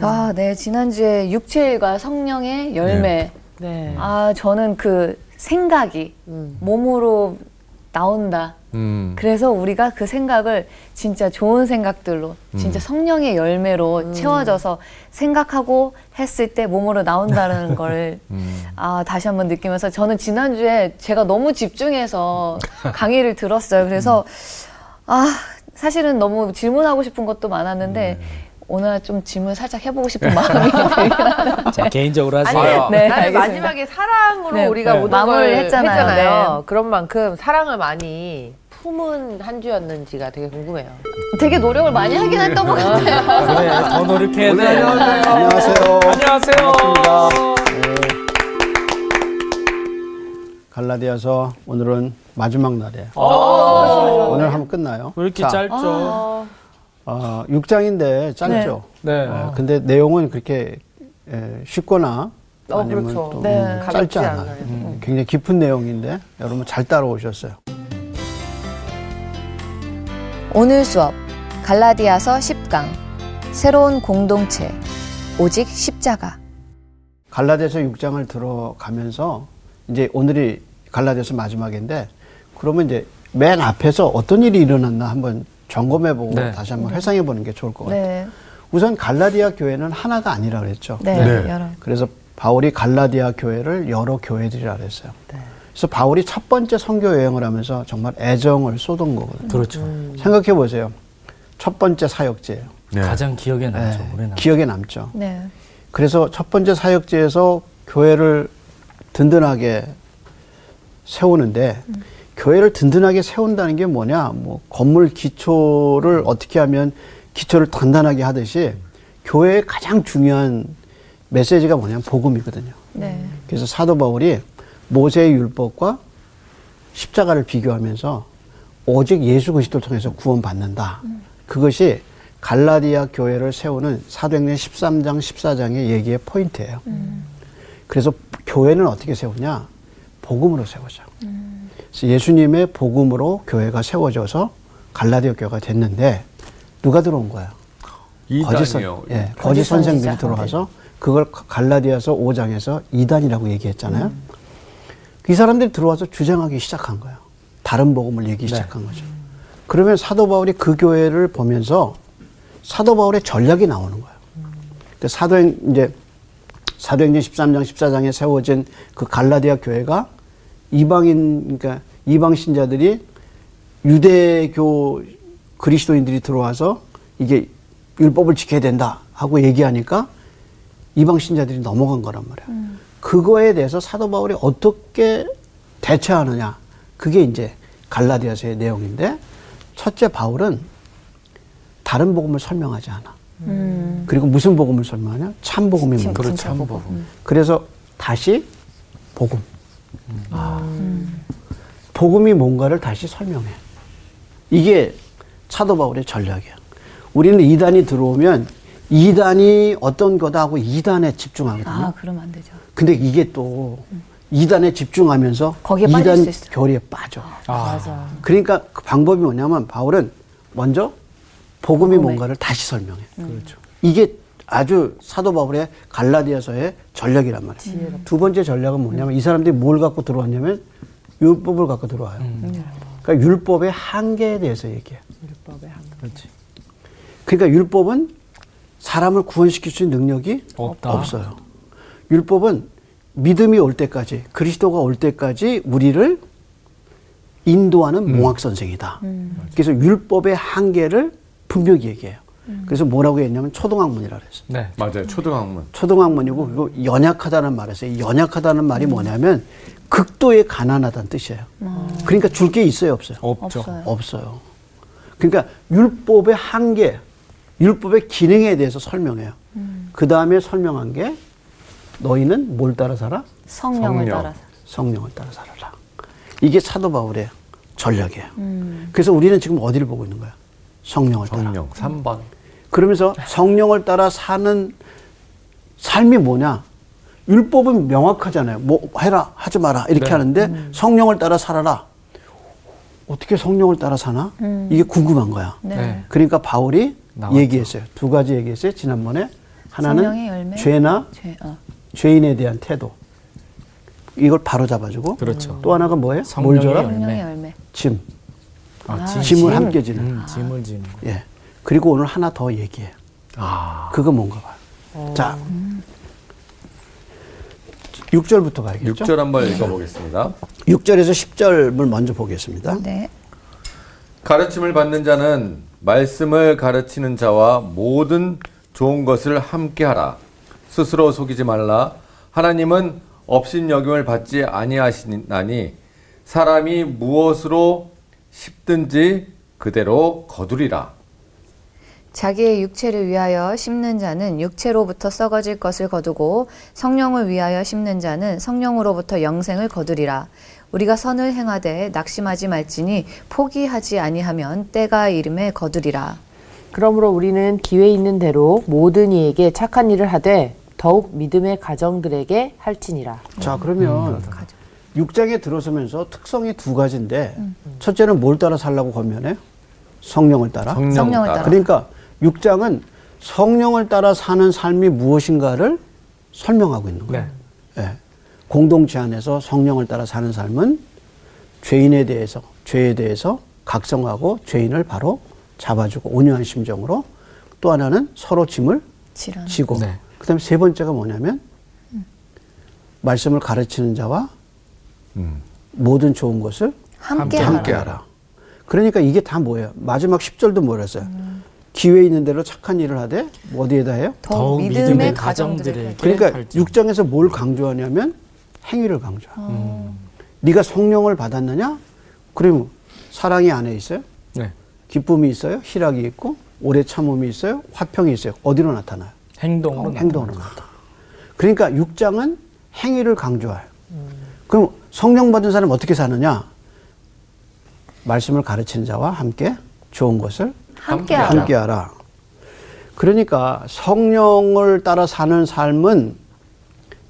아, 네. 지난주에 육체일과 성령의 열매. 네. 아, 저는 그 생각이 음. 몸으로 나온다. 음. 그래서 우리가 그 생각을 진짜 좋은 생각들로, 진짜 성령의 열매로 채워져서 생각하고 했을 때 몸으로 나온다는 걸 음. 아, 다시 한번 느끼면서 저는 지난주에 제가 너무 집중해서 강의를 들었어요. 그래서 아, 사실은 너무 질문하고 싶은 것도 많았는데 오늘 좀 질문 살짝 해보고 싶은 마음이 들긴. 자, 개인적으로 하세요. 아니요. 네, 아니, 알겠습니다. 마지막에 사랑으로 네, 우리가 네. 모든 마무리를 걸 했잖아요. 했잖아요. 그런 만큼 사랑을 많이 품은 한 주였는지가 되게 궁금해요. 되게 노력을 많이 하긴 했던 것 같아요. 그래, 더 노력해야 돼. 안녕하세요. 안녕하세요. 반갑습니다. 갈라디아서 오늘은 마지막 날이에요. 오늘 하면 끝나요. 왜 이렇게 자, 짧죠? 어, 6장인데 짧죠. 네. 어, 근데 내용은 그렇게 에, 쉽거나 어, 아니면 그렇죠. 또 네. 음, 짧지 않아요. 않아요. 음, 굉장히 깊은 내용인데 여러분 잘 따라오셨어요. 오늘 수업 갈라디아서 10강 새로운 공동체 오직 십자가 갈라디아서 6장을 들어가면서 이제 오늘이 갈라디아서 마지막인데 그러면 이제 맨 앞에서 어떤 일이 일어났나 한번 점검해보고 네. 다시 한번 회상해보는 게 좋을 것 같아요. 네, 우선 갈라디아 교회는 하나가 아니라 그랬죠. 네, 네. 여러 그래서 바울이 갈라디아 교회를 여러 교회들이라 그랬어요. 그래서 바울이 첫 번째 선교 여행을 하면서 정말 애정을 쏟은 거거든요. 그렇죠. 생각해 보세요. 첫 번째 사역제예요. 네. 가장 기억에 남죠. 네, 오래 남. 기억에 남죠. 네, 그래서 첫 번째 사역지에서 교회를 든든하게 세우는데 교회를 든든하게 세운다는 게 뭐냐? 뭐 건물 기초를 어떻게 하면 기초를 단단하게 하듯이 교회의 가장 중요한 메시지가 뭐냐면 복음이거든요. 네, 그래서 사도 바울이 모세의 율법과 십자가를 비교하면서 오직 예수 그리스도를 통해서 구원받는다. 그것이 갈라디아 교회를 세우는 사도행전 13장 14장의 얘기의 포인트예요. 그래서 교회는 어떻게 세우냐? 복음으로 세우죠. 그래서 예수님의 복음으로 교회가 세워져서 갈라디아 교회가 됐는데 누가 들어온 거야? 거짓, 선, 이단이요. 예, 거짓 선생들이. 들어와서 그걸 갈라디아서 5장에서 이단이라고 얘기했잖아요. 이 사람들이 들어와서 주장하기 시작한 거예요. 다른 복음을 얘기 시작한 거죠. 그러면 사도 바울이 그 교회를 보면서 사도 바울의 전략이 나오는 거예요. 그 사도행 이제 사도행전 13장 14장에 세워진 그 갈라디아 교회가 이방인 그러니까 이방 신자들이 유대교 그리스도인들이 들어와서 이게 율법을 지켜야 된다 하고 얘기하니까 이방 신자들이 넘어간 거란 말이에요. 그거에 대해서 사도 바울이 어떻게 대처하느냐 그게 이제 갈라디아서의 내용인데 첫째 바울은 다른 복음을 설명하지 않아. 음, 그리고 무슨 복음을 설명하냐? 참 복음이 진- 뭔가. 진짜 복음. 그래서 다시 복음. 아. 복음이 뭔가를 다시 설명해. 이게 사도 바울의 전략이야. 우리는 이단이 들어오면 이단이 어떤 거다 하고 이단에 집중하거든요. 아 그러면 안 되죠. 근데 이게 또 이단에 집중하면서 거기에 빠질 이단 수 있어요. 교리에 빠져. 맞아. 그러니까 그 방법이 뭐냐면 바울은 먼저 복음이 복음을. 뭔가를 다시 설명해. 그렇죠. 이게 아주 사도 바울의 갈라디아서의 전략이란 말이에요. 두 번째 전략은 뭐냐면 이 사람들이 뭘 갖고 들어왔냐면 율법을 갖고 들어와요. 그러니까 율법의 한계에 대해서 얘기해. 율법의 한. 그렇지. 그러니까 율법은 사람을 구원시킬 수 있는 능력이 없다. 없어요. 율법은 믿음이 올 때까지 그리스도가 올 때까지 우리를 인도하는 몽학 선생이다. 그래서 율법의 한계를 분명히 얘기해요. 그래서 뭐라고 했냐면 초등학문이라 그랬어요. 네. 맞아요. 초등학문. 초등학문이고 그리고 연약하다는 말에서 이 연약하다는 말이 뭐냐면 극도의 가난하다는 뜻이에요. 그러니까 줄 게 있어요, 없어요? 없죠. 없어요. 없어요. 그러니까 율법의 한계, 율법의 기능에 대해서 설명해요. 그 다음에 설명한 게 너희는 뭘 따라 살아? 성령을 성령. 따라서. 성령을 따라 살아라. 이게 사도 바울의 전략이에요. 음. 그래서 우리는 지금 어디를 보고 있는 거야? 성령을 따라. 성령 3번. 그러면서 성령을 따라 사는 삶이 뭐냐? 율법은 명확하잖아요. 뭐 해라, 하지 마라 이렇게 네. 하는데 성령을 따라 살아라. 어떻게 성령을 따라 사나? 이게 궁금한 거야. 네. 네. 그러니까 바울이 나왔죠. 얘기했어요. 두 가지 얘기했어요. 지난번에 하나는? 죄나 죄, 어. 죄인에 대한 태도. 이걸 바로 잡아주고 그렇죠. 또 하나가 뭐예요? 성령의 뭘 줘라? 열매. 열매. 짐. 아, 아, 짐. 짐을 짐. 함께 지는. 음, 짐을 지는 거. 예. 그리고 오늘 하나 더 얘기해요. 아. 그거 뭔가 봐요. 자, 6절부터 봐야겠죠? 6절 한번 읽어보겠습니다. 6절에서 10절을 먼저 보겠습니다. 네. 가르침을 받는 자는 말씀을 가르치는 자와 모든 좋은 것을 함께 하라. 스스로 속이지 말라. 하나님은 업신여김을 받지 아니하시나니 사람이 무엇으로 씹든지 그대로 거두리라. 자기의 육체를 위하여 심는 자는 육체로부터 썩어질 것을 거두고 성령을 위하여 심는 자는 성령으로부터 영생을 거두리라. 우리가 선을 행하되 낙심하지 말지니 포기하지 아니하면 때가 이름에 거두리라. 그러므로 우리는 기회 있는 대로 모든 이에게 착한 일을 하되 더욱 믿음의 가정들에게 할지니라. 자, 그러면 6장에 들어서면서 특성이 두 가지인데 첫째는 뭘 따라 살라고 권면해요? 성령을 따라. 성령 따라. 따라. 그러니까 6장은 성령을 따라 사는 삶이 무엇인가를 설명하고 있는 거예요. 네. 예. 공동체 안에서 성령을 따라 사는 삶은 죄인에 대해서, 죄에 대해서 각성하고 죄인을 바로 잡아주고 온유한 심정으로 또 하나는 서로 짐을 지라. 지고 네. 그 다음에 세 번째가 뭐냐면 말씀을 가르치는 자와 음. 모든 좋은 것을 함께 함께 하라. 하라. 그러니까 이게 다 뭐예요? 마지막 10절도 뭐랬어요? 기회 있는 대로 착한 일을 하되 뭐 어디에다 해요? 더욱 믿음의 가정들에게. 그러니까 할지. 6장에서 뭘 강조하냐면 행위를 강조해. 네가 성령을 받았느냐? 그러면 사랑이 안에 있어요? 네. 기쁨이 있어요? 희락이 있고 오래 참음이 있어요? 화평이 있어요? 어디로 나타나요? 행동으로 행동으로 나타나. 그러니까 6장은 행위를 강조해요. 그럼 성령 받은 사람 어떻게 사느냐? 말씀을 가르치는 자와 함께 좋은 것을 함께 하라. 함께 하라. 그러니까 성령을 따라 사는 삶은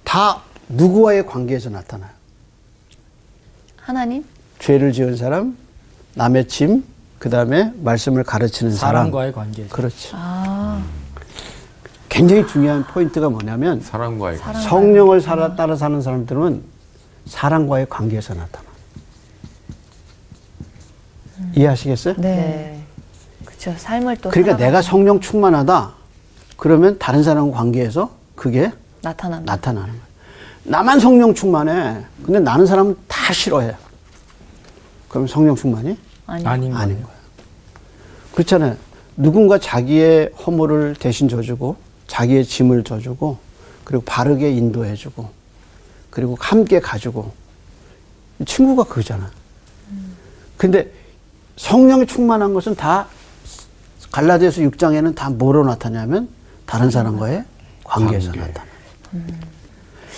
다 누구와의 관계에서 나타나요. 하나님? 죄를 지은 사람, 남의 짐, 그 다음에 말씀을 가르치는 사람. 사람과의 관계. 그렇지. 아, 굉장히 중요한 포인트가 뭐냐면 사랑과의 관계. 성령을 살아, 따라 사는 사람들은 사랑과의 관계에서 나타나. 이해하시겠어요? 네. 네. 그렇죠. 삶을 또 그러니까 살아가고 내가 성령 충만하다. 그러면 다른 사람과 관계에서 그게 나타난다. 나타나는 거예요. 나만 성령 충만해. 근데 나는 사람은 다 싫어해. 그럼 성령 충만이. 아닌 아닌 거예요. 거예요. 그렇잖아요. 누군가 자기의 허물을 대신 져주고 자기의 짐을 져주고 그리고 바르게 인도해주고 그리고 함께 가지고 친구가 그거잖아. 근데 성령이 충만한 것은 다 갈라디아서 6장에는 다 뭐로 나타나냐면 다른 사람과의 관계에서 관계. 나타나.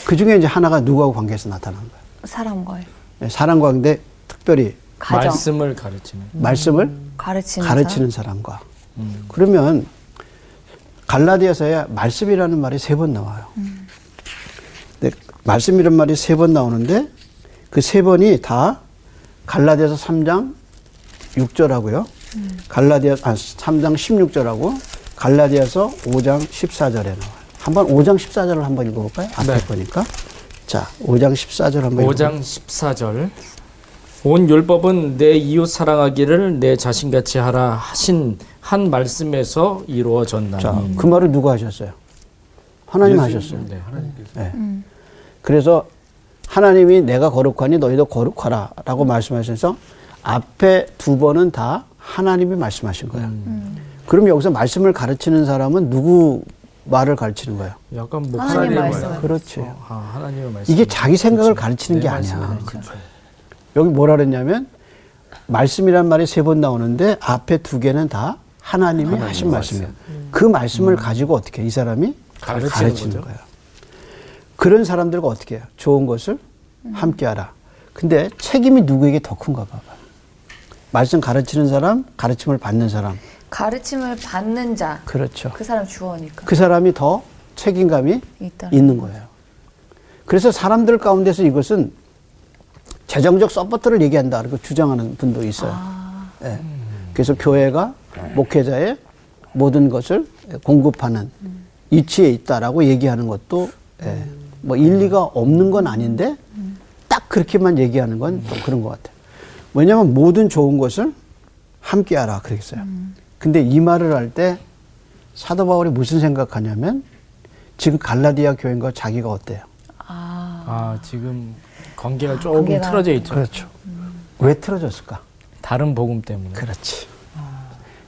그 중에 이제 하나가 누구하고 관계에서 나타나는 거예요. 사람과의 사람 관계 특별히 가정. 말씀을 가르치는. 말씀을 가르치는 가르치는 사람과 그러면 갈라디아서에 말씀이라는 말이 세 번 나와요. 근데 말씀이라는 말이 세 번 나오는데 그 세 번이 다 갈라디아서 3장 6절하고요. 갈라디아 아 3장 16절하고 갈라디아서 5장 14절에 나와요. 한번 5장 14절을 한번 읽어볼까요? 앞에 네. 보니까 자 5장 14절 한번 5장 14절. 온 율법은 내 이웃 사랑하기를 내 자신같이 하라 하신 한 말씀에서 이루어졌나니. 자, 그 말을 누가 하셨어요? 하나님 하셨어요. 네. 네. 그래서 하나님이 내가 거룩하니 너희도 거룩하라 라고 말씀하셔서 앞에 두 번은 다 하나님이 말씀하신 거예요. 그럼 여기서 말씀을 가르치는 사람은 누구 말을 가르치는 거예요? 약간 뭐 하나님 목사님의 말씀을. 그렇지. 아, 하나님의 말씀. 이게 자기 생각을 그렇죠. 가르치는 내게 아니야. 가르치는 여기 뭐라 그랬냐면 말씀이란 말이 세 번 나오는데 앞에 두 개는 다 하나님이 하신 말씀이에요. 그 말씀을 가지고 어떻게 이 사람이 가르치는 가르치는. 거예요. 그런 사람들과 어떻게 해요? 좋은 것을 함께 하라. 근데 책임이 누구에게 더 큰가 봐봐. 말씀 가르치는 사람, 가르침을 받는 사람. 가르침을 받는 자. 그렇죠. 그 사람 주어니까. 그 사람이 더 책임감이 있다. 있는 거예요. 그래서 사람들 가운데서 이것은 재정적 support를 얘기한다. 그리고 주장하는 분도 있어요. 예. 그래서 교회가 목회자의 모든 것을 공급하는 위치에 있다라고 얘기하는 것도 예, 뭐 일리가 없는 건 아닌데 딱 그렇게만 얘기하는 건좀 그런 것 같아요. 왜냐하면 모든 좋은 것을 함께하라 그랬어요. 근데 이 말을 할 때 사도 바울이 무슨 생각하냐면 지금 갈라디아 교인과 자기가 어때요? 아, 아 지금 관계가 조금 관계가- 틀어져 있죠. 그렇죠. 왜 틀어졌을까? 다른 복음 때문에. 그렇지.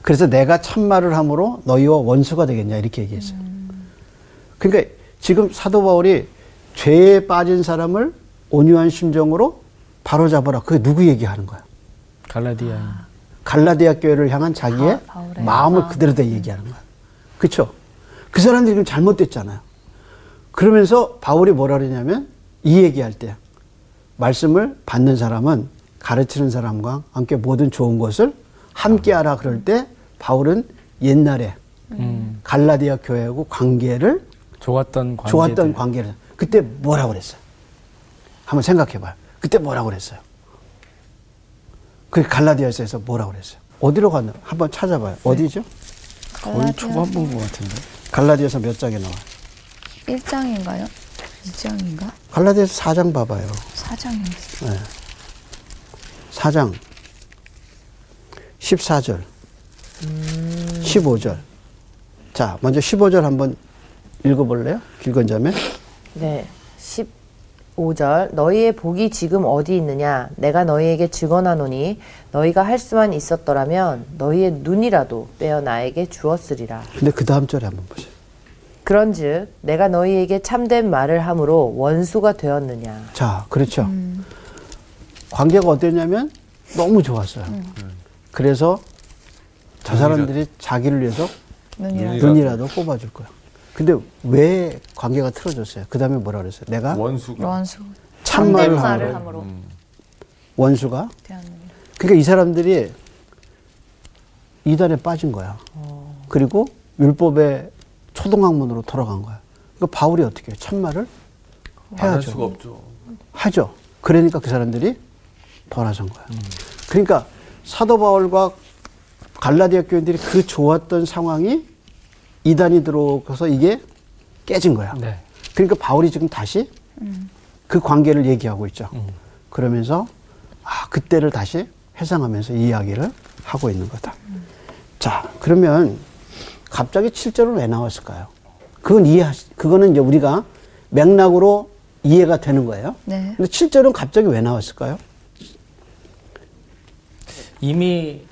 그래서 내가 참말을 함으로 너희와 원수가 되겠냐 이렇게 얘기했어요. 그러니까 지금 사도 바울이 죄에 빠진 사람을 온유한 심정으로 바로잡아라. 그게 누구 얘기하는 거야? 갈라디아인. 갈라디아 교회를 향한 자기의 바- 바울의 마음을 마음. 그대로 다 얘기하는 거야. 그렇죠? 그 사람들이 지금 잘못됐잖아요. 그러면서 바울이 뭐라 그러냐면 이 얘기할 때 말씀을 받는 사람은 가르치는 사람과 함께 모든 좋은 것을 함께 하라 그럴 때 바울은 옛날에 음, 갈라디아 교회하고 관계를 좋았던 관계. 좋았던 관계를 그때 뭐라고 그랬어요? 한번 생각해 봐요. 그때 뭐라고 그랬어요? 그 갈라디아서에서 뭐라고 그랬어요? 어디로 갔나? 한번 찾아봐요. 어디죠? 거의 초반부인 것 같은데. 갈라디아서 몇 장에 나와? 요 1장인가요? 2장인가? 갈라디아서 4장 봐봐요. 4장인가? 네. 4장 14절 15절 자 먼저 15절 한번 읽어볼래요? 길건 자매 네. 15절 너희의 복이 지금 어디 있느냐? 내가 너희에게 증언하노니 너희가 할 수만 있었더라면 너희의 눈이라도 빼어 나에게 주었으리라. 근데 그 다음 절에 한번 보세요. 그런즉 내가 너희에게 참된 말을 함으로 원수가 되었느냐? 자 그렇죠. 관계가 어땠냐면 너무 좋았어요. 그래서 저 사람들이 자기를 위해서 눈이라. 눈이라도 뽑아줄 거야 근데 왜 관계가 틀어졌어요? 그 다음에 뭐라 그랬어요? 내가 원수가 원수. 참말을 말을 함으로 함으로 원수가. 그러니까 이 사람들이 이단에 빠진 거야. 그리고 율법의 초등학문으로 돌아간 거야. 그러니까 바울이 어떻게 해요? 참말을 안할 해야죠. 수가 없죠. 하죠. 그러니까 그 사람들이 돌아선 거야. 그러니까 사도 바울과 갈라디아 교인들이 그 좋았던 상황이 이단이 들어가서 이게 깨진 거야. 네. 그러니까 바울이 지금 다시 그 관계를 얘기하고 있죠. 음. 그러면서 아 그때를 다시 회상하면서 이 이야기를 하고 있는 거다. 자 그러면 갑자기 7절은 왜 나왔을까요? 그건 이해 그거는 이제 우리가 맥락으로 이해가 되는 거예요. 네. 근데 7절은 갑자기 왜 나왔을까요? 이미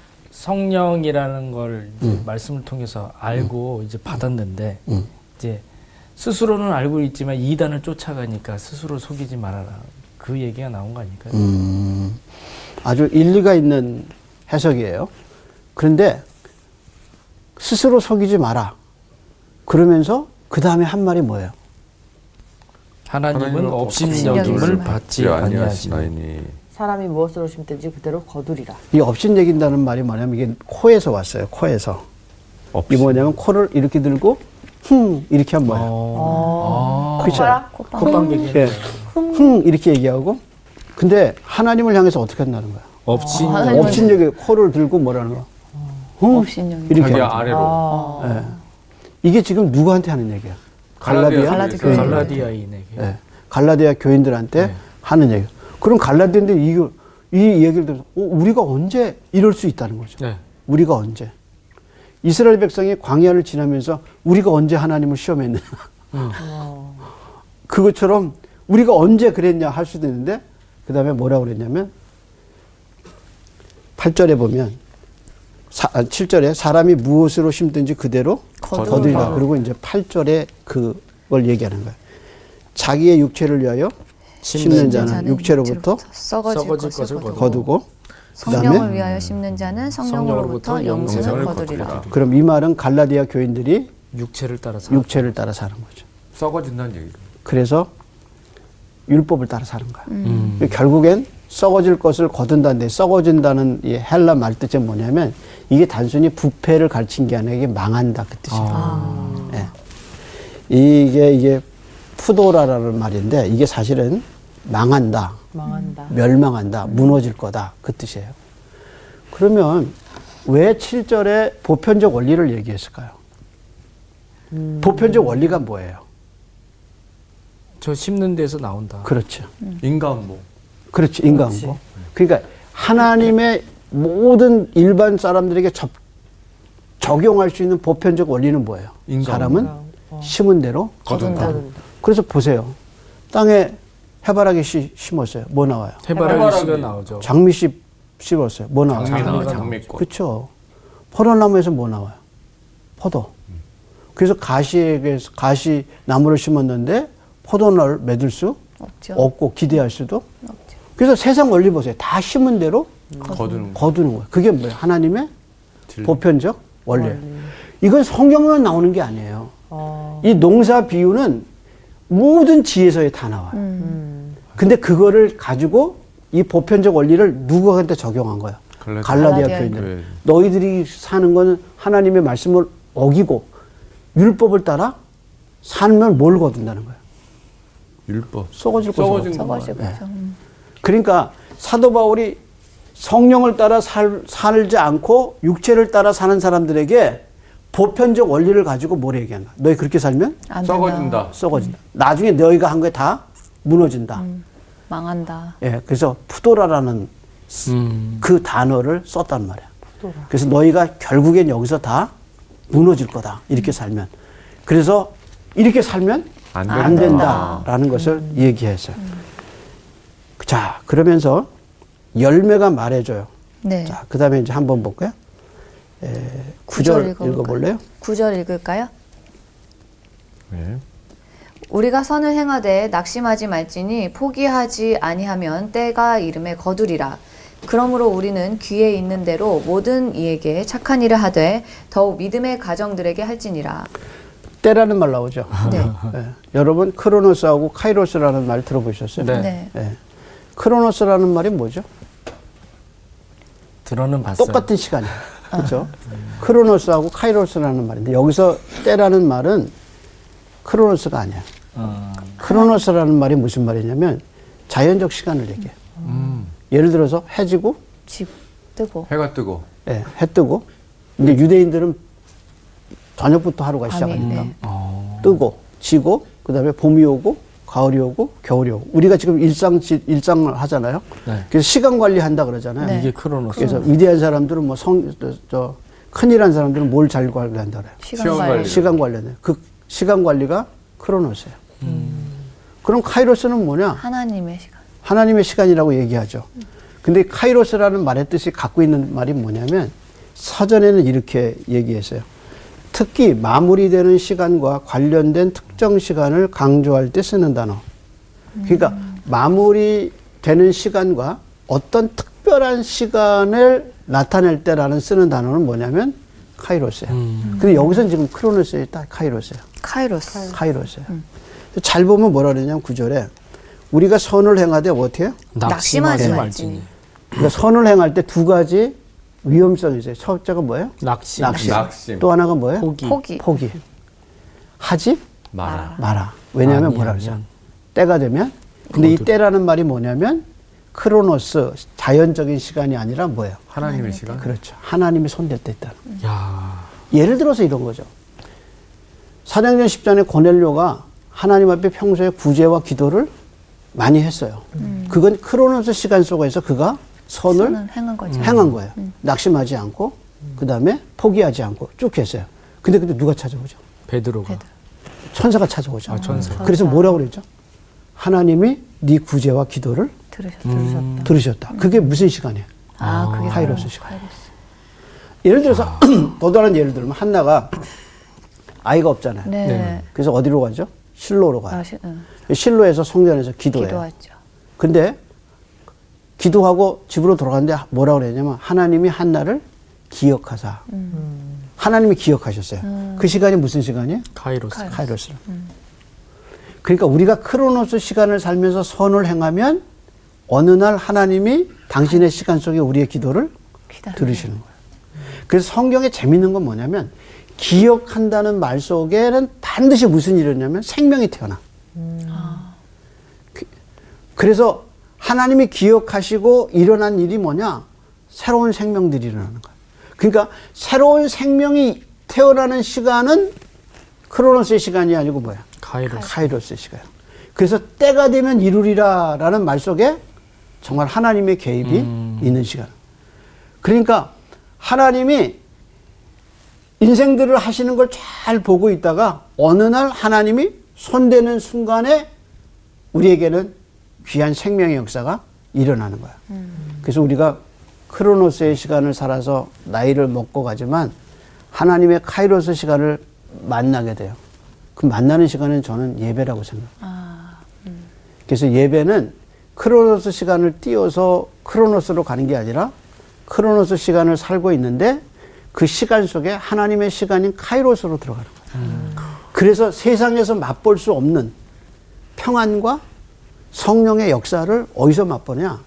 성령이라는 걸 이제 말씀을 통해서 알고 이제 받았는데 음. 이제 스스로는 알고 있지만 이단을 쫓아가니까 스스로 속이지 말아라. 그 얘기가 나온 거 아닐까요? 음, 아주 일리가 있는 해석이에요. 그런데 스스로 속이지 마라. 그러면서 그 다음에 한 말이 뭐예요? 하나님은 업신여김을 업신여김을 받지 아니하시나이니 사람이 무엇으로 심든지 그대로 거두리라 이 업신 얘긴다는 말이 뭐냐면 이게 코에서 왔어요. 코에서. 이 뭐냐면 코를 이렇게 들고 흥 이렇게 하면 뭐예요? 어. 그렇죠. 콧방. 얘기. 예. 흥 이렇게 얘기하고 근데 하나님을 향해서 어떻게 한다는 거야? 업신 아, 업신 얘기 코를 들고 뭐라는 거야? 흥 업신여김. 이렇게 자기 하는 거야. 아래로 예. 이게 지금 누구한테 하는 얘기야? 갈라디아 갈라디아. 갈라디아인에게. 예. 갈라디아 교인들한테 네. 하는 얘기. 그럼 갈라디아인데 이거 이 얘기를 들어서 어, 우리가 언제 이럴 수 있다는 거죠. 네. 우리가 언제 이스라엘 백성이 광야를 지나면서 우리가 언제 하나님을 시험했느냐. 그것처럼 우리가 언제 그랬냐 할 수도 있는데 그 다음에 뭐라고 그랬냐면 8절에 보면 사, 7절에 사람이 무엇으로 심든지 그대로. 거두리라. 그리고 이제 8절에 그걸 얘기하는 거예요. 자기의 육체를 위하여 심는 자는 육체로부터 썩어질, 썩어질 것을 거두고 거두고 성령을 그다음에 위하여 심는 자는 성령으로부터 영생을 거두리라. 그럼 이 말은 갈라디아 교인들이 육체를 따라서 육체를 따라 사는 거죠. 썩어진다는 얘기죠. 그래서 율법을 따라 사는 거야. 음. 결국엔 썩어질 것을 거둔다는데 썩어진다는 이 헬라 말 뜻이 뭐냐면 이게 단순히 부패를 가르친 게 아니라 이게 망한다 그 뜻이에요. 예. 이게 이게 푸도라라는 말인데 이게 사실은 망한다, 망한다 멸망한다, 무너질 거다 그 뜻이에요. 그러면 왜 7절에 보편적 원리를 얘기했을까요? 보편적 원리가 뭐예요? 저 심는 데서 나온다. 그렇죠. 인간모. 그렇지 인간고. 그러니까 하나님의 모든 일반 사람들에게 접, 적용할 수 있는 보편적 원리는 뭐예요? 인간. 사람은 심은 대로 거둔다. 거둔다. 그래서 보세요. 땅에 해바라기 씨 심었어요. 뭐 나와요? 해바라기 씨가 해바라기. 나오죠. 장미 씨 심었어요. 뭐 나와요? 장미 나와, 장미가 장미꽃. 그렇죠. 포도나무에서 뭐 나와요? 포도. 그래서 가시에게 가시 나무를 심었는데 포도를 맺을 수 없죠. 없고 기대할 수도. 없죠. 그래서 세상 원리 보세요. 다 심은 대로 거두는 거. 거두는 거예요. 그게 뭐예요? 하나님의 진리. 보편적 원리예요. 이건 성경만 나오는 게 아니에요. 어. 이 농사 비유는 모든 지혜서에 다 나와요. 음. 근데 그거를 가지고 이 보편적 원리를 누구한테 적용한 거야? 갈라디아 갈라디아 교인들. 교회. 너희들이 사는 거는 하나님의 말씀을 어기고 율법을 따라 살면 뭘 거둔다는 거야? 율법. 썩어질 것을 썩어진 거둔 거. 거야. 썩어질 거죠. 음. 그러니까 사도 바울이 성령을 따라 살, 살지 않고 육체를 따라 사는 사람들에게 보편적 원리를 가지고 뭘 얘기한가? 너희 그렇게 살면. 썩어진다. 썩어진다. 나중에 너희가 한 게 다 무너진다. 망한다. 예, 그래서 푸도라라는 음. 그 단어를 썼단 말이야. 그래서 너희가 결국엔 여기서 다 무너질 거다. 이렇게 살면. 그래서 이렇게 살면 안안 된다. 된다 라는 것을 얘기했어요. 자, 그러면서 열매가 말해줘요. 네. 자, 그 다음에 이제 한번 볼까요? 에, 구절 9절 읽어볼까요? 읽어볼래요? 9절 읽을까요? 네. 우리가 선을 행하되 낙심하지 말지니 포기하지 아니하면 때가 이름에 거두리라. 그러므로 우리는 귀에 있는 대로 모든 이에게 착한 일을 하되 더욱 믿음의 가정들에게 할지니라. 때라는 말 나오죠. 네. 예. 여러분, 크로노스하고 카이로스라는 말 들어보셨어요? 네. 네. 예. 크로노스라는 말이 뭐죠? 들어는 봤어요. 똑같은 시간이에요. 그렇죠? 크로노스하고 카이로스라는 말인데 여기서 때라는 말은 크로노스가 아니야. 어. 크로노스라는 말이 무슨 말이냐면 자연적 시간을 얘기해. 음. 예를 들어서 해 지고 집 뜨고 해가 뜨고. 예, 해 뜨고 근데 유대인들은 저녁부터 하루가 시작하니까 네. 뜨고 지고 그다음에 봄이 오고 가을이 오고 겨울이 오고 우리가 지금 일상 지- 일상을 하잖아요. 네. 그래서 시간 관리한다 그러잖아요. 네. 이게 크로노스. 그래서 위대한 사람들은 뭐성 저, 저 큰일한 사람들은 뭘 잘 관리한다 그래요. 시간 관리. 시간 관련해. 그 시간 관리가 크로노스예요. 그럼 카이로스는 뭐냐? 하나님의 시간. 하나님의 시간이라고 얘기하죠. 근데 카이로스라는 말의 뜻이 갖고 있는 말이 뭐냐면 사전에는 이렇게 얘기했어요. 특히 마무리되는 시간과 관련된 특정 시간을 강조할 때 쓰는 단어. 그러니까 마무리되는 시간과 어떤 특별한 시간을 나타낼 때라는 쓰는 단어는 뭐냐면 카이로스예요. 근데 여기서는 지금 크로노스에 딱 카이로스예요. 카이로스. 카이로스예요. 잘 보면 뭐라 그러냐면 구절에 우리가 선을 행하되 어떻게 해요? 낙심하지. 말지니. 그러니까 선을 행할 때 두 가지 위험성이 있어요. 첫째가 뭐예요? 낙심. 낙심. 낙심. 또 하나가 뭐예요? 포기. 포기. 포기. 하지 마라. 마라. 왜냐하면. 뭐라 그러죠? 때가 되면. 근데 이. 때라는 말이 뭐냐면 크로노스 자연적인 시간이 아니라 뭐예요? 하나님의 시간. 그렇죠. 하나님이 손댈 때 있다는. 야. 예를 들어서 이런 거죠. 사도행전 10장에 고넬료가 하나님 앞에 평소에 구제와 기도를 많이 했어요. 그건 크로노스 시간 속에서 그가 선을 선을 행한 거죠. 행한 거예요. 낙심하지 않고 그 다음에 포기하지 않고 쭉 했어요. 근데 근데 누가 찾아오죠? 베드로가. 천사가 찾아오죠. 아, 천사. 그래서 뭐라고 그랬죠? 하나님이 네 구제와 기도를 들으셨, 음. 들으셨다. 들으셨다. 그게 무슨 시간이에요? 아, 그게 카이로스 바로 시간. 카이로스. 예를 들어서 더 다른 예를 들면 한나가 아이가 없잖아요. 네. 네. 그래서 어디로 가죠? 실로로 가요. 아, 시, 응. 실로에서 성전에서 기도해요. 기도하죠. 근데 기도하고 집으로 돌아갔는데 뭐라 그랬냐면 하나님이 한나를 기억하사. 하나님이 기억하셨어요. 그 시간이 무슨 시간이에요? 카이로스. 카이로스. 그러니까 우리가 크로노스 시간을 살면서 선을 행하면 어느 날 하나님이 당신의 시간 속에 우리의 기도를 기다려. 들으시는 거예요. 그래서 성경에 재밌는 건 뭐냐면 기억한다는 말 속에는 반드시 무슨 일이 일어나면 생명이 태어나. 그- 그래서 하나님이 기억하시고 일어난 일이 뭐냐? 새로운 생명들이 일어나는 거예요. 그러니까 새로운 생명이 태어나는 시간은 크로노스의 시간이 아니고 뭐야? 카이로스. 카이로스의 시간. 그래서 때가 되면 이루리라라는 말 속에 정말 하나님의 개입이 있는 시간. 그러니까 하나님이 인생들을 하시는 걸 잘 보고 있다가 어느 날 하나님이 손대는 순간에 우리에게는 귀한 생명의 역사가 일어나는 거야. 그래서 우리가 크로노스의 시간을 살아서 나이를 먹고 가지만 하나님의 카이로스 시간을 만나게 돼요. 그 만나는 시간은 저는 예배라고 생각해요. 그래서 예배는 크로노스 시간을 띄워서 크로노스로 가는 게 아니라 크로노스 시간을 살고 있는데 그 시간 속에 하나님의 시간인 카이로스로 들어가는 거예요. 그래서 세상에서 맛볼 수 없는 평안과 성령의 역사를 어디서 맛보냐?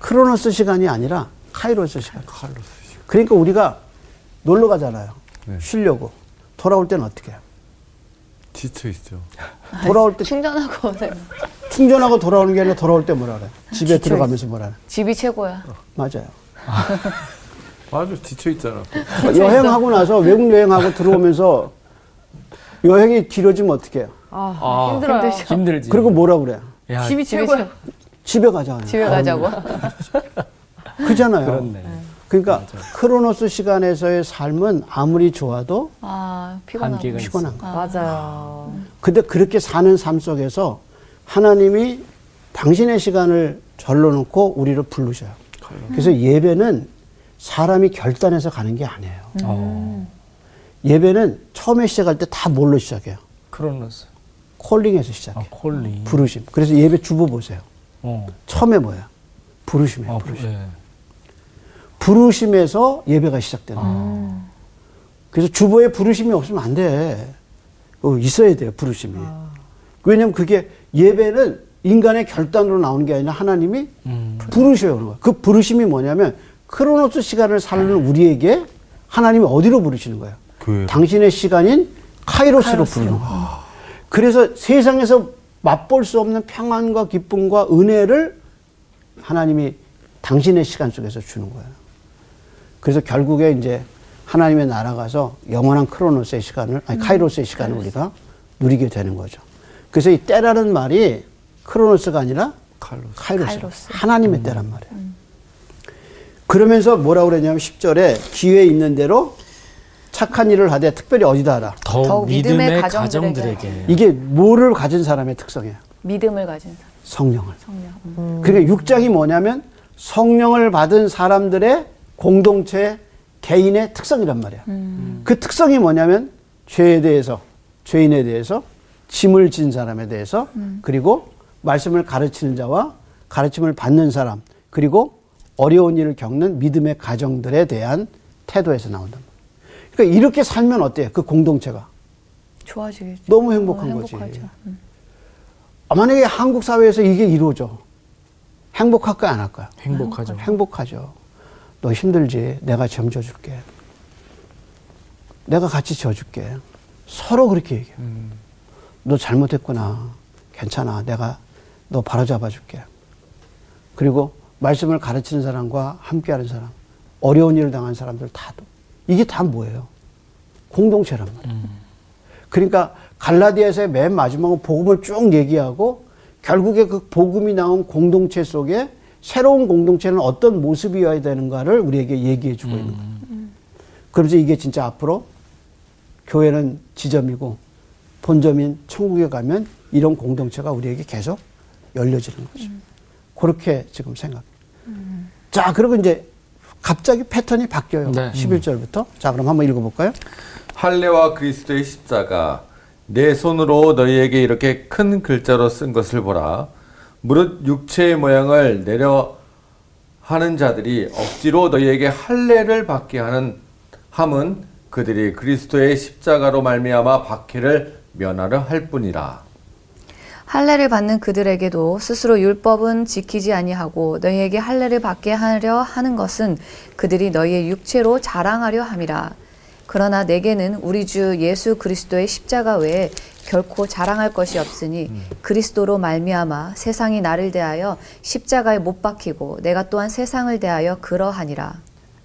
크로노스 시간이 아니라 카이로스 시간. 그러니까 우리가 놀러 가잖아요. 네. 쉬려고. 돌아올 때는 어떻게 해요? 지쳐 있죠. 돌아올 때 충전하고 오세요. 충전하고 돌아오는 게 아니라 돌아올 때 뭐라 그래? 집에 들어가면서 뭐라 그래? 집이 최고야. 맞아요. 아주 지쳐 있잖아. 여행하고 나서 외국 여행하고 들어오면서 여행이 길어지면 어떻게 해요? 아, 힘들어요. 힘들지. 그리고 뭐라 그래? 야, 집이 최고야. 집에 가자. 집에 가자고. 그잖아요. 그렇네. 그러니까 크로노스 시간에서의 삶은 아무리 좋아도 아. 한계가 피곤한 거야. 맞아요. 근데 그렇게 사는 삶 속에서 하나님이 당신의 시간을 절로 놓고 우리를 부르셔요. 그래서 예배는 사람이 결단해서 가는 게 아니에요. 어, 예배는 처음에 시작할 때 다 뭘로 시작해요? 크로노스. 콜링에서 아, 시작해요. 콜리. 부르심. 그래서 예배 주보 보세요. 어. 처음에 뭐야? 부르심이에요. 아, 부르심. 예. 부르심에서 예배가 시작되는 거예요. 그래서 주보에 부르심이 없으면 안 돼. 어, 있어야 돼요, 부르심이. 왜냐면 그게 예배는 인간의 결단으로 나오는 게 아니라 하나님이 음. 부르셔요. 그런 거예요. 그 부르심이 뭐냐면 크로노스 시간을 사는 우리에게 하나님이 어디로 부르시는 거예요? 교회로. 당신의 시간인 카이로스로 부르는 거예요. 그래서 세상에서 맛볼 수 없는 평안과 기쁨과 은혜를 하나님이 당신의 시간 속에서 주는 거예요. 그래서 결국에 이제 하나님의 나라 가서 영원한 크로노스의 시간을, 아니, 카이로스의 시간을 우리가 누리게 되는 거죠. 그래서 이 때라는 말이 크로노스가 아니라 칼로스. 카이로스. 카이로스. 하나님의 때란 말이에요. 그러면서 뭐라고 그랬냐면 10절에 기회 있는 대로 착한 일을 하되 특별히 어디다 하라. 더욱, 믿음의 믿음의 가정들에게. 가정들에게. 이게 뭐를 가진 사람의 특성이에요? 믿음을 가진 사람. 성령을. 성령. 음. 그러니까 육장이 뭐냐면 성령을 받은 사람들의 공동체 개인의 특성이란 말이야. 그 특성이 뭐냐면 죄에 대해서 죄인에 대해서 짐을 진 사람에 대해서 그리고 말씀을 가르치는 자와 가르침을 받는 사람 그리고 어려운 일을 겪는 믿음의 가정들에 대한 태도에서 말이야. 그러니까 이렇게 살면 어때요? 그 공동체가 좋아지겠죠. 너무 행복한 어, 거지. 행복하죠. 음. 아, 만약에 한국 사회에서 이게 이루어져 행복할까요 안 할까요? 행복하죠. 행복하죠. 너 힘들지? 내가 점 져줄게. 내가 같이 져줄게. 서로 그렇게 얘기해요. 너 잘못했구나. 괜찮아. 내가 너 바로잡아 줄게. 그리고 말씀을 가르치는 사람과 함께하는 사람, 어려운 일을 당한 사람들 다도 이게 다 뭐예요? 공동체란 말이에요. 그러니까 갈라디아서의 맨 마지막은 복음을 쭉 얘기하고 결국에 그 복음이 나온 공동체 속에 새로운 공동체는 어떤 모습이어야 되는가를 우리에게 얘기해 주고 있는 거예요. 그러면서 이게 진짜 앞으로 교회는 지점이고 본점인 천국에 가면 이런 공동체가 우리에게 계속 열려지는 거죠. 그렇게 지금 생각해요. 자, 그리고 이제 갑자기 패턴이 바뀌어요. 네. 11절부터. 자, 그럼 한번 읽어볼까요? 할례와 그리스도의 십자가 내 손으로 너희에게 이렇게 큰 글자로 쓴 것을 보라. 무릇 육체의 모양을 내려 하는 자들이 억지로 너희에게 할례를 받게 하는 함은 그들이 그리스도의 십자가로 말미암아 박해를 면하려 할 뿐이라. 할례를 받는 그들에게도 스스로 율법은 지키지 아니하고 너희에게 할례를 받게 하려 하는 것은 그들이 너희의 육체로 자랑하려 함이라. 그러나 내게는 우리 주 예수 그리스도의 십자가 외에 결코 자랑할 것이 없으니 그리스도로 말미암아 세상이 나를 대하여 십자가에 못 박히고 내가 또한 세상을 대하여 그러하니라.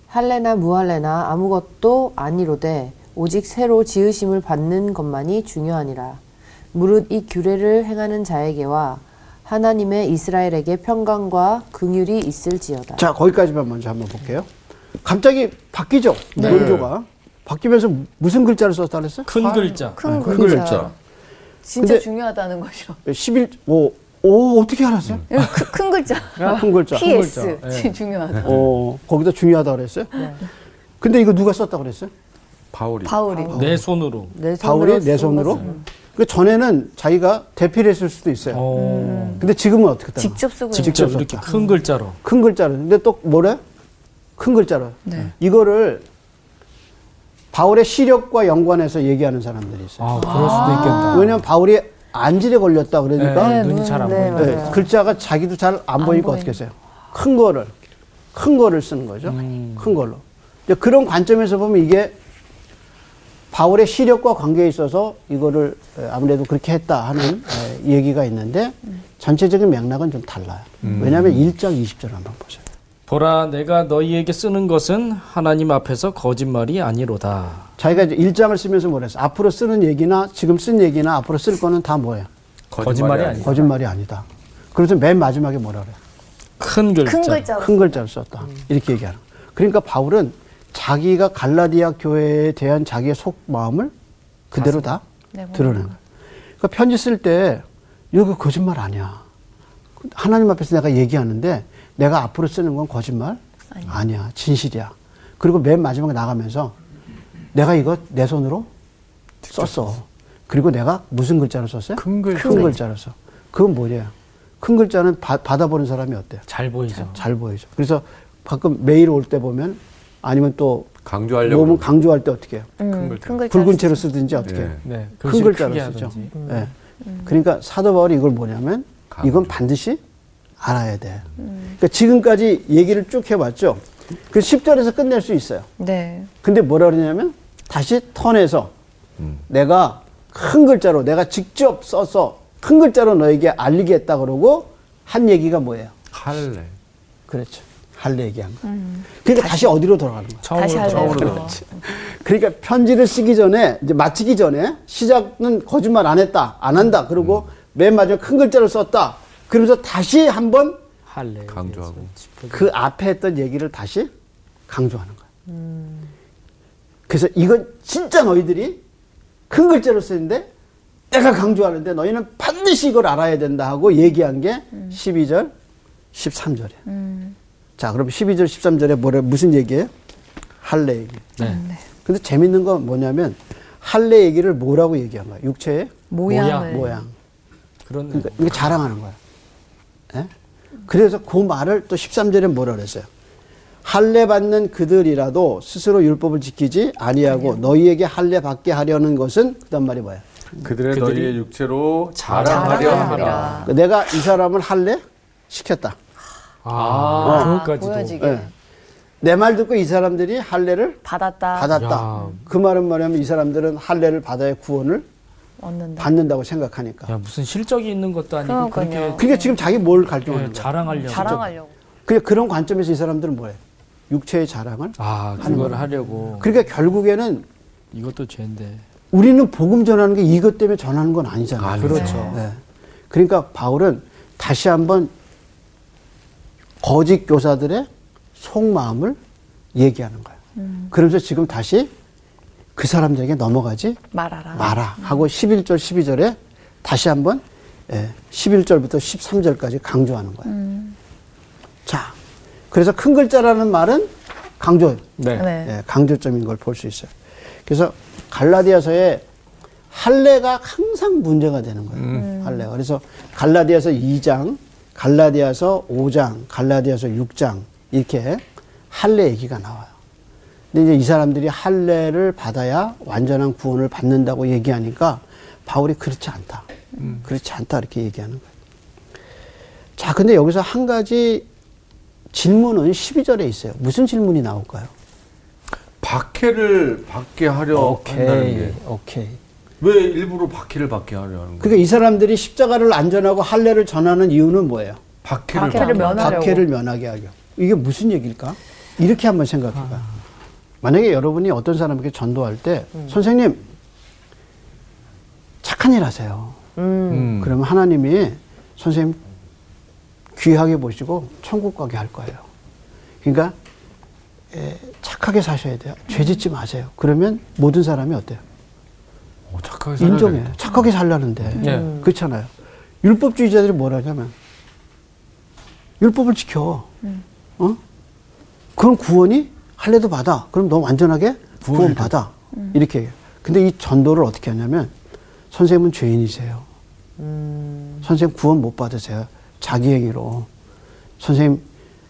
할례나 무할례나 아무것도 아니로되 오직 새로 지으심을 받는 것만이 중요하니라. 무릇 이 규례를 행하는 자에게와 하나님의 이스라엘에게 평강과 긍휼이 있을지어다. 자, 거기까지만 먼저 한번 볼게요. 갑자기 바뀌죠. 논조가. 바뀌면서 무슨 글자를 썼다 그랬어요? 큰 글자. 큰큰 글자. 글자. 진짜 중요하다는 거죠. 11, 오, 오, 어떻게 알았어요? 큰, 큰 글자. 큰 글자. PS. 글자. 예. 중요하다. 어, 거기다 중요하다 그랬어요? 근데 이거 누가 썼다 그랬어요? 바울이. 바울이. 내 손으로. 내 바울이 내쓴 손으로? 그 전에는 자기가 대필 했을 수도 있어요. 어. 근데 지금은 어떻게 했다? 직접 쓰고 있는 직접 직접 이렇게 썼다. 큰 글자로. 큰 글자로. 근데 또 뭐래? 큰 글자로. 네. 이거를 바울의 시력과 연관해서 얘기하는 사람들이 있어요. 아, 그럴 수도 있겠다. 왜냐면 바울이 안질에 걸렸다 그러니까 네, 네, 눈이 잘안 네, 보이네. 네. 글자가 자기도 잘안안 보이니까. 어떻게 했어요? 큰 거를 큰 거를 쓰는 거죠. 음. 큰 걸로. 그런 관점에서 보면 이게 바울의 시력과 관계에 있어서 이거를 에, 아무래도 그렇게 했다 하는 에, 얘기가 있는데 전체적인 맥락은 좀 달라요. 왜냐하면 1장 20절 한번 보세요. 보라 내가 너희에게 쓰는 것은 하나님 앞에서 거짓말이 아니로다. 자기가 이제 1장을 쓰면서 뭐랬어? 앞으로 쓰는 얘기나 지금 쓴 얘기나 앞으로 쓸 거는 다 뭐예요? 거짓말이 아니다. 거짓말이 아니다. 그래서 맨 마지막에 뭐라 그래요? 큰 글자. 큰 글자로. 큰 썼다. 이렇게 얘기하는. 그러니까 바울은 자기가 갈라디아 교회에 대한 자기의 속마음을 그대로 다 네, 드러낸 거예요. 그러니까 편지 쓸 때 이거 거짓말 아니야. 하나님 앞에서 내가 얘기하는데 내가 앞으로 쓰는 건 거짓말 아니야. 진실이야. 그리고 맨 마지막에 나가면서 내가 이거 내 손으로 썼어. 그리고 내가 무슨 글자로 썼어요? 큰 글자. 큰 글자로 써. 그건 뭐냐? 큰 글자는 바- 받아보는 사람이 어때요? 잘 보이죠. 잘 보이죠. 그래서 가끔 메일 올 때 보면 아니면 또 강조하려고. 너무 강조할 때 어떻게 해요? 음, 글자. 큰 글자. 굵은 채로 쓰든지 어떻게 해요? 네. 네. 큰 글자로 쓰죠. 하든지. 예. 그러니까 사도 바울이 이걸 뭐냐면 강조. 이건 반드시 알아야 돼. 그러니까 지금까지 얘기를 쭉 해봤죠. 그 10절에서 끝낼 수 있어요. 네. 근데 뭐라 그러냐면 다시 턴해서 음. 내가 큰 글자로 내가 직접 써서 큰 글자로 너에게 알리겠다 그러고 한 얘기가 뭐예요? 할래. 그렇죠. 할래 얘기한 거. 그러니까 다시, 어디로 돌아가는 거야? 다시. 처음으로. 그러니까 편지를 쓰기 전에 이제 마치기 전에 시작은 거짓말 안 했다, 안 한다. 그리고 맨 마지막 큰 글자를 썼다. 그러면서 다시 한번 할래. 강조하고. 그 앞에 했던 얘기를 다시 강조하는 거야. 그래서 이건 진짜 너희들이 큰 글자로 쓰는데 내가 강조하는데 너희는 반드시 이걸 알아야 된다 하고 얘기한 게 12절, 13절이에요. 자, 그럼 12절, 13절에 뭐래, 무슨 얘기예요? 할례 얘기. 네. 근데 재밌는 건 뭐냐면 할례 얘기를 뭐라고 얘기한 거야? 육체의 모양을. 모양. 그런 그러니까 이게 자랑하는 거야. 예? 그래서 그 말을 또 13절에 뭐라 그랬어요? 할례 받는 그들이라도 스스로 율법을 지키지 아니하고 너희에게 할례 받게 하려는 것은 그다음 말이 뭐야? 그들의 너희의 육체로 자랑하려. 하라. 그러니까 내가 이 사람을 할례 시켰다. 아, 그것까지도. 보여지게. 예. 내말 듣고 이 사람들이 할례를 받았다. 받았다. 야. 그 말은 뭐냐면 이 사람들은 할례를 받아야 구원을 얻는다. 받는다고 생각하니까. 야, 무슨 실적이 있는 것도 아니고 그러니까요. 그렇게 그러니까 지금 자기 뭘 네, 갈등하는 거야? 자랑하려고. 자랑하려고. 그러니까 그런 관점에서 이 사람들은 뭐예요? 육체의 자랑을. 아, 그걸 하려고. 그러니까 결국에는 이것도 죄인데. 우리는 복음 전하는 게 이것 때문에 전하는 건 아니잖아요. 아니죠. 그렇죠. 네. 그러니까 바울은 다시 한번 거짓 교사들의 속마음을 얘기하는 거예요. 그러면서 지금 다시 그 사람들에게 넘어가지 말하라. 마라 하고 11절 12절에 다시 한번 예, 11절부터 13절까지 강조하는 거예요. 자, 그래서 큰 글자라는 말은 강조, 네. 네. 예, 강조점인 걸 볼 수 있어요. 그래서 갈라디아서에 할례가 항상 문제가 되는 거예요. 할례가. 그래서 갈라디아서 2장, 갈라디아서 5장, 갈라디아서 6장 이렇게 할례 얘기가 나와요. 근데 이제 이 사람들이 할례를 받아야 완전한 구원을 받는다고 얘기하니까 바울이 그렇지 않다. 그렇지 않다 이렇게 얘기하는 거예요. 자, 근데 여기서 한 가지 질문은 12절에 있어요. 무슨 질문이 나올까요? 박해를 받게 하려 한다는 게. 오케이. 왜 일부러 박해를 받게 하려 하는 거예요? 그러니까 이 사람들이 십자가를 안전하고 할례를 전하는 이유는 뭐예요? 박해를, 박해를 면하려고. 박해를 면하게 하려. 이게 무슨 얘기일까? 이렇게 한번 생각해봐. 만약에 여러분이 어떤 사람에게 전도할 때 선생님 착한 일 하세요. 음. 그러면 하나님이 선생님 귀하게 보시고 천국 가게 할 거예요. 그러니까 에, 착하게 사셔야 돼요. 죄 짓지 마세요. 그러면 모든 사람이 어때요? 오, 착하게 살아야 인정해요. 되겠다. 착하게 살라는데. 네. 그렇잖아요. 율법주의자들이 뭐라 하냐면 율법을 지켜. 어? 그럼 구원이 할례도 받아. 그럼 너 완전하게 구원 받아. 이렇게 얘기해요. 근데 이 전도를 어떻게 하냐면 선생님은 죄인이세요. 선생님 구원 못 받으세요. 자기 행위로. 선생님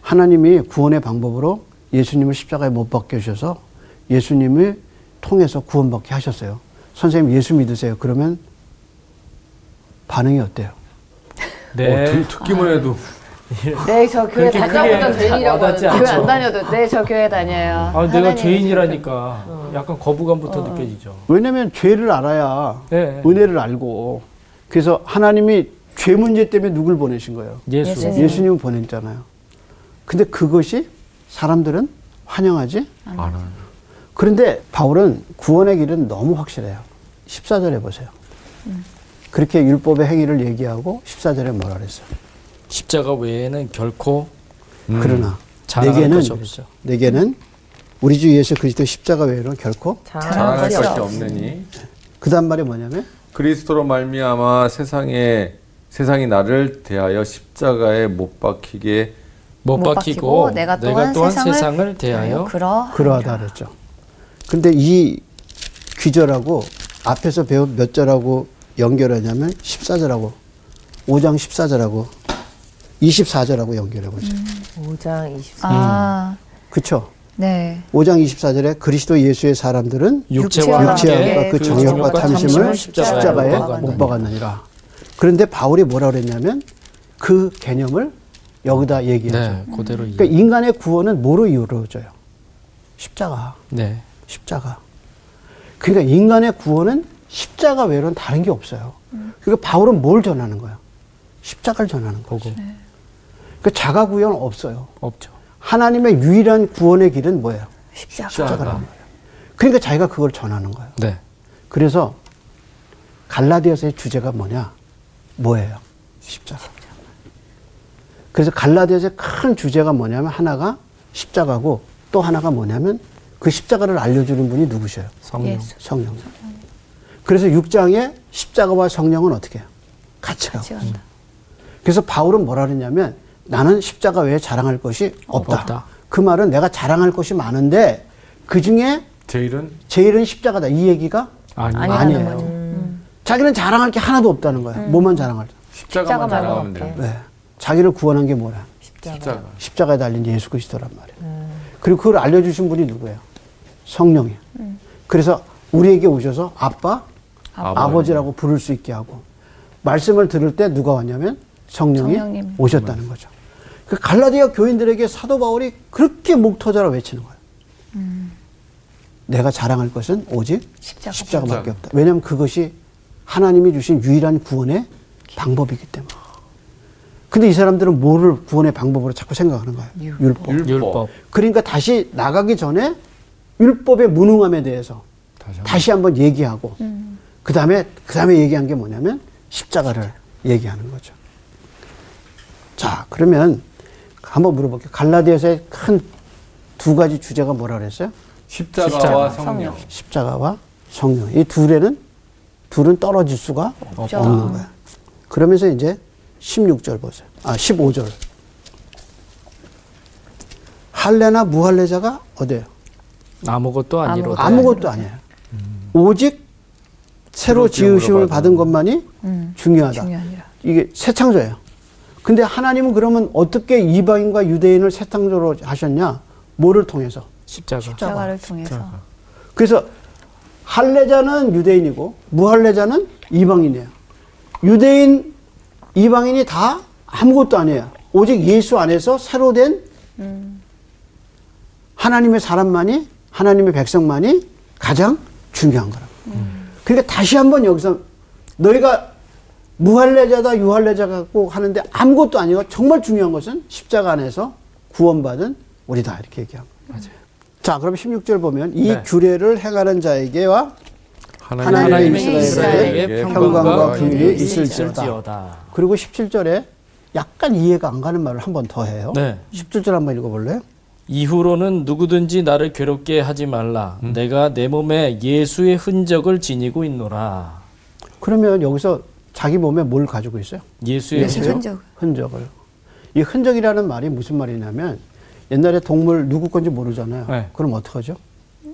하나님이 구원의 방법으로 예수님을 십자가에 못 박게 하셔서 예수님을 통해서 구원받게 하셨어요. 선생님 예수 믿으세요. 그러면 반응이 어때요? 네. 어, 듣- 듣기만 해도 네, 저 교회 다녀보던 죄인이라고 하는데 교회. 안 다녀도 네, 저 교회 다녀요. 아, 내가 죄인이라니까 약간 거부감부터 느껴지죠. 왜냐면 죄를 알아야 네. 은혜를 알고 그래서 하나님이 죄 문제 때문에 누굴 보내신 거예요? 예수. 예수님. 예수님을 보냈잖아요. 근데 그것이 사람들은 환영하지? 알아요. 그런데 바울은 구원의 길은 너무 확실해요. 14절에 보세요. 그렇게 율법의 행위를 얘기하고 14절에 뭐라 그랬어요? 십자가 외에는 결코 그러나 자랑할 내게는. 내게는 우리 주 예수 그리스도 십자가 외에는 결코 자랑할 것이. 없느니 그다음 말이 뭐냐면 그리스도로 말미암아 세상에 세상이 나를 대하여 십자가에 못 박히게 못, 못 박히고, 박히고 내가 또한 세상을, 세상을 대하여 그러 그러하다 그랬죠. 근데 이 귀절하고 앞에서 배운 몇 절하고 연결하냐면 14절하고 5장 14절하고 24절하고 연결해 보세요. 5장 24. 아, 그렇죠? 네. 5장 24절에 그리스도 예수의 사람들은 육체와 육체와 그그 정욕과 탐심을 십자가에 십자가에 못못 박았느니라. 그런데 바울이 뭐라 그랬냐면 그 개념을 여기다 얘기하죠. 네, 그대로 이. 그러니까 인간의 구원은 뭐로 이루어져요? 십자가. 네. 십자가. 그러니까 인간의 구원은 십자가 외로는 다른 게 없어요. 그러니까 바울은 뭘 전하는 거예요? 십자가를 전하는 거고. 보고 그 자가 구원 없어요. 없죠. 하나님의 유일한 구원의 길은 뭐예요? 십자가. 십자가라는 거예요. 그러니까 자기가 그걸 전하는 거예요. 네. 그래서 갈라디아서의 주제가 뭐냐? 뭐예요? 십자가. 그래서 갈라디아서의 큰 주제가 뭐냐면 하나가 십자가고 또 하나가 뭐냐면 그 십자가를 알려주는 분이 누구셔요? 성령. 예수. 성령. 그래서 6장에 십자가와 성령은 어떻게 해요? 같이 가고. 같이 간다. 그래서 바울은 뭐라 그랬냐면 나는 십자가 외에 자랑할 것이 없다. 없다. 그 말은 내가 자랑할 것이 많은데 그 중에 제일은 제일은 십자가다. 이 얘기가 아니. 아니, 아니에요. 하는 거죠. 자기는 자랑할 게 하나도 없다는 거야. 뭐만 자랑할 때. 십자가만 십자가 자랑하면 돼요. 네. 자기를 구원한 게 뭐라? 십자가. 십자가에 달린 예수 그리스도란 말이에요. 그리고 그걸 알려주신 분이 누구예요? 성령이에요. 그래서 우리에게 오셔서 아빠, 아버지. 아버지라고 부를 수 있게 하고 말씀을 들을 때 누가 왔냐면 성령이 성령님. 오셨다는 거죠. 그 갈라디아 교인들에게 사도 바울이 그렇게 목 터져라 외치는 거예요. 내가 자랑할 것은 오직 십자가. 십자가 밖에 없다. 왜냐하면 그것이 하나님이 주신 유일한 구원의 방법이기 때문에. 근데 이 사람들은 뭐를 구원의 방법으로 자꾸 생각하는 거예요? 율법. 율법. 율법. 그러니까 다시 나가기 전에 율법의 무능함에 대해서 다시 한번. 다시 한번 얘기하고 그 다음에 그 다음에 얘기한 게 뭐냐면 십자가를 얘기하는 거죠. 자 그러면 한번 물어볼게요. 갈라디아서의 큰 두 가지 주제가 뭐라 그랬어요? 십자가와 십자가, 성령. 십자가와 성령. 이 둘에는 둘은 떨어질 수가 없죠. 없는 거야. 그러면서 이제 16절 보세요. 아 15절. 할례나 무할례자가 어디예요? 아무것도 아니로다. 아무것도 아니에요. 오직 새로 지으심을 받은 것만이 음, 중요하다. 중요하니라. 이게 새 창조예요. 근데 하나님은 그러면 어떻게 이방인과 유대인을 새 창조로 하셨냐? 뭐를 통해서? 십자가. 십자가를 통해서. 그래서 할례자는 유대인이고 무할례자는 이방인이에요. 유대인, 이방인이 다 아무것도 아니에요. 오직 예수 안에서 새로 된 하나님의 사람만이 하나님의 백성만이 가장 중요한 거라고. 그러니까 다시 한번 여기서 너희가 무할례자다 유할례자가 꼭 하는데 아무것도 아니고 정말 중요한 것은 십자가 안에서 구원받은 우리다 이렇게 얘기합니다. 자, 그럼 16절 보면 이 네. 규례를 행하는 자에게와 하나님의 하나님의 이스라엘에게 평강과 평강과 긍휼이 있을지어다. 있을지어다. 그리고 17절에 약간 이해가 안 가는 말을 한 번 더 해요. 네. 17절 한번 읽어 볼래요? 이후로는 누구든지 나를 괴롭게 하지 말라. 내가 내 몸에 예수의 흔적을 지니고 있노라. 그러면 여기서 자기 몸에 뭘 가지고 있어요? 예수의 예수 흔적. 흔적. 흔적을. 이 흔적이라는 말이 무슨 말이냐면 옛날에 동물 누구 건지 모르잖아요. 네. 그럼 어떡하죠? 이게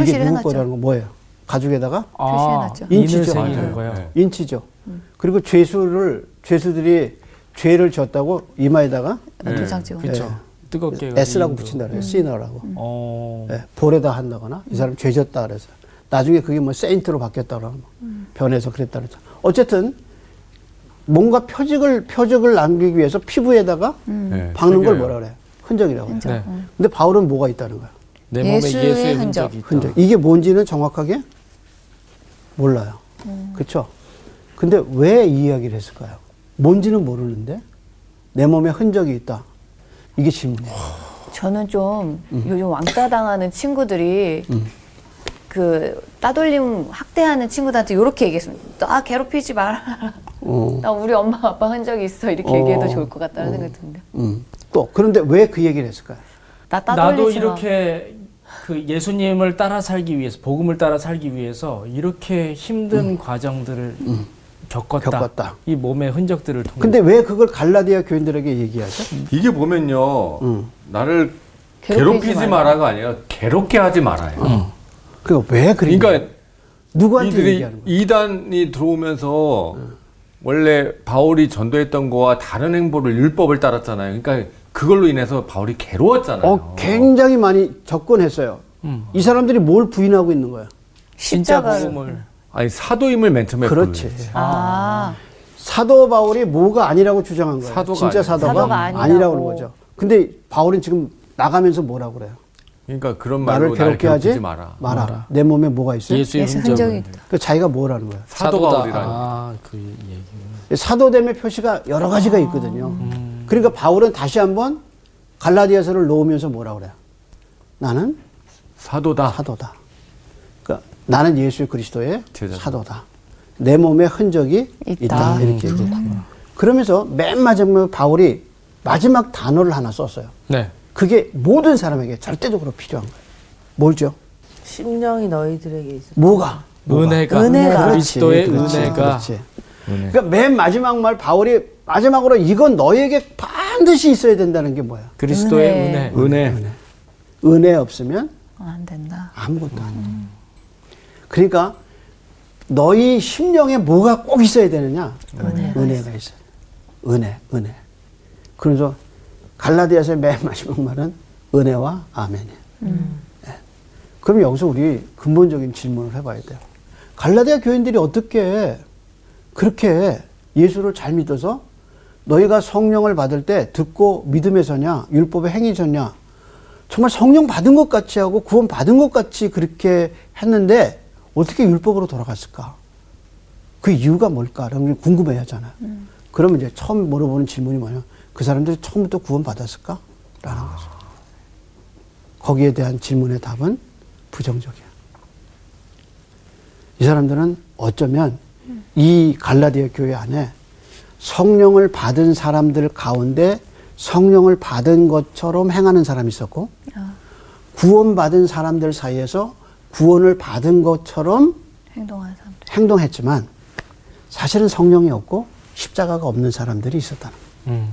표시를 누구 해놨죠. 거라는 건 뭐예요? 가죽에다가 표시해놨죠. 인을 인치죠. 네. 인치죠. 그리고 죄수를 죄수들이 죄를 졌다고 이마에다가 도장 찍어. 네. 그렇죠. 뜨겁게 S라고. 붙인다 그래요. 시너라고. 어. 네, 볼에다 한다거나 이 사람 죄 졌다 그래서 나중에 그게 뭐 세인트로 바뀌었다 그러면 변해서 그랬다 그래서 어쨌든 뭔가 표적을 표적을 남기기 위해서 피부에다가 네, 박는 걸 새겨요. 뭐라 그래? 흔적이라고. 해요. 네. 근데 바울은 뭐가 있다는 거야? 내 몸에 예수의 예수의, 흔적. 흔적이 있다. 흔적. 이게 뭔지는 정확하게 몰라요. 그렇죠? 근데 왜 이 이야기를 했을까요? 뭔지는 모르는데 내 몸에 흔적이 있다. 이게 질문이에요. 저는 좀 음. 요즘 왕따 당하는 친구들이 그 따돌림 학대하는 친구들한테 이렇게 얘기했습니다. 나 괴롭히지 마라. 어. 나 우리 엄마 아빠 흔적이 있어 이렇게 어. 얘기해도 좋을 것 같다는 생각이 드는데. 음. 또 그런데 왜 그 얘기를 했을까요? 나 나도. 이렇게 그 예수님을 따라 살기 위해서 복음을 따라 살기 위해서 이렇게 힘든 과정들을 겪었다. 겪었다. 이 몸의 흔적들을 통해. 근데 왜 그걸 갈라디아 교인들에게 얘기하죠? 이게 보면요. 음. 나를 괴롭히지 괴롭히지 마라. 마라가 아니라 괴롭게 하지 말아요. 그러니까 왜 그러냐? 그러니까 누구한테 이들이 얘기하는 거야? 이단이 들어오면서 원래 바울이 전도했던 거와 다른 행보를 율법을 따랐잖아요. 그러니까 그걸로 인해서 바울이 괴로웠잖아요. 어, 굉장히 많이 접근했어요. 음. 이 사람들이 뭘 부인하고 있는 거야? 진짜 십자가를. 아니 사도임을 맨 처음에 그렇지. 아, 사도 바울이 뭐가 아니라고 주장한 거예요. 사도가 진짜. 사도가, 사도가 아니라고. 아니라고. 그런 거죠. 근데 바울은 지금 나가면서 뭐라고 그래요? 그러니까 그런 말로 나를 괴롭게 하지 마라. 마라. 마라. 내 몸에 뭐가 있어요? 예수의. 흔적이 있다. 그 자기가 뭐라는 거야? 사도 사도다. 바울이라니. 아, 그 얘기. 사도됨의 표시가 여러 가지가 있거든요. 음. 그러니까 바울은 다시 한번 갈라디아서를 놓으면서 뭐라 그래요? 나는 사도다. 사도다. 나는 예수 그리스도의 제자다. 사도다. 내 몸에 흔적이 있다. 있다. 이렇게 얘기해요. 그러면서 맨 마지막에 바울이 마지막 단어를 하나 썼어요. 네. 그게 모든 사람에게 절대적으로 필요한 거예요. 뭘죠? 심령이 너희들에게 있어. 뭐가? 뭐가? 은혜가, 은혜가. 그리스도의 그렇지, 은혜가 그렇지. 그러니까 맨 마지막 말 바울이 마지막으로 이건 너에게 반드시 있어야 된다는 게 뭐야? 그리스도의 은혜. 은혜. 은혜. 은혜 없으면 안 된다. 아무것도 아니야. 그러니까 너희 심령에 뭐가 꼭 있어야 되느냐? 은혜가 은혜가 있어. 은혜, 은혜. 그래서 갈라디아서의 맨 마지막 말은 은혜와 아멘이에요. 예. 그럼 여기서 우리 근본적인 질문을 해봐야 돼요. 갈라디아 교인들이 어떻게 그렇게 예수를 잘 믿어서 너희가 성령을 받을 때 듣고 믿음에 서냐, 율법에 행위 서냐, 정말 성령 받은 것 같이 하고 구원 받은 것 같이 그렇게 했는데 어떻게 율법으로 돌아갔을까? 그 이유가 뭘까 라는 게 궁금해 하잖아요. 그러면 이제 처음 물어보는 질문이 뭐냐? 그 사람들이 처음부터 구원 받았을까? 라는 거죠. 거기에 대한 질문의 답은 부정적이야. 이 사람들은 어쩌면 이 갈라디아 교회 안에 성령을 받은 사람들 가운데 성령을 받은 것처럼 행하는 사람이 있었고 구원받은 사람들 사이에서 구원을 받은 것처럼. 행동했지만 사실은 성령이 없고 십자가가 없는 사람들이 있었다는 거예요. 음.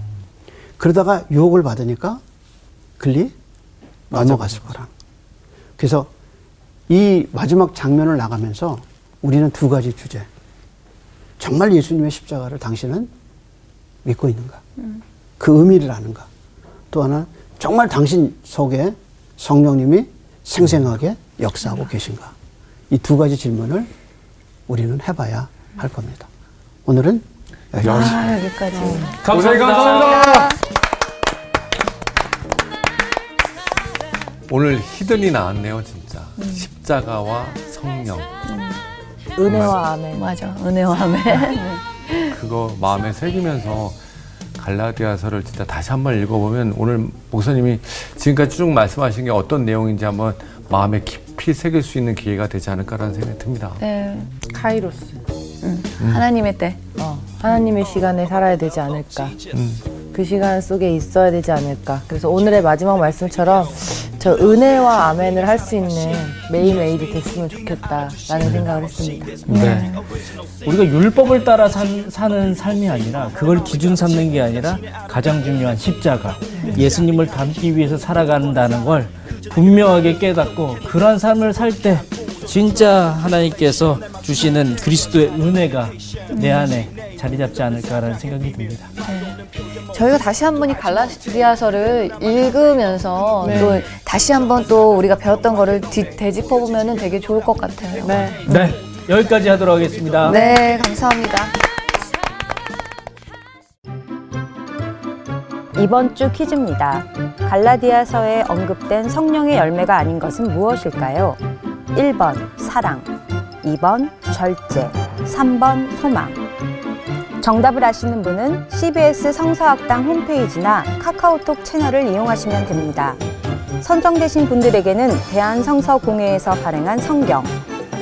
그러다가 유혹을 받으니까 글리 넘어갔을 거라. 그래서 이 마지막 장면을 나가면서 우리는 두 가지 주제. 정말 예수님의 십자가를 당신은 믿고 있는가? 그 의미를 아는가? 또 하나 정말 당신 속에 성령님이 생생하게 역사하고 계신가? 이 두 가지 질문을 우리는 해봐야 할 겁니다. 오늘은 여기까지. 아, 여기까지. 고생 감사합니다. 오늘 히든이 나왔네요, 진짜. 십자가와 성령. 은혜와 아멘. 맞아. 은혜와 아멘. 그거 마음에 새기면서 갈라디아서를 진짜 다시 한번 읽어보면 오늘 목사님이 지금까지 쭉 말씀하신 게 어떤 내용인지 한번 마음에 깊이 새길 수 있는 기회가 되지 않을까라는 생각이 듭니다. 네. 카이로스. 하나님의 때. 어, 하나님의 시간에 살아야 되지 않을까. 그 시간 속에 있어야 되지 않을까. 그래서 오늘의 마지막 말씀처럼 저 은혜와 아멘을 할 수 있는 매일매일이 됐으면 좋겠다라는 생각을 했습니다. 네. 우리가 율법을 따라 산, 사는 삶이 아니라 그걸 기준 삼는 게 아니라 가장 중요한 십자가 예수님을 닮기 위해서 살아간다는 걸 분명하게 깨닫고 그러한 삶을 살 때 진짜 하나님께서 주시는 그리스도의 은혜가 내 안에 자리 잡지 않을까라는 생각이 듭니다. 저희가 다시 한 번 이 갈라디아서를 읽으면서 네. 또 다시 한 번 또 우리가 배웠던 거를 뒤, 되짚어 보면은 되게 좋을 것 같아요. 네. 네, 여기까지 하도록 하겠습니다. 네, 감사합니다. 이번 주 퀴즈입니다. 갈라디아서에 언급된 성령의 열매가 아닌 것은 무엇일까요? 1번 사랑, 2번 절제, 3번 소망. 정답을 아시는 분은 CBS 성서학당 홈페이지나 카카오톡 채널을 이용하시면 됩니다. 선정되신 분들에게는 대한성서공회에서 발행한 성경,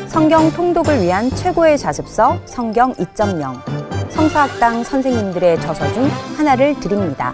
성경 통독을 위한 최고의 자습서 성경 2.0, 성서학당 선생님들의 저서 중 하나를 드립니다.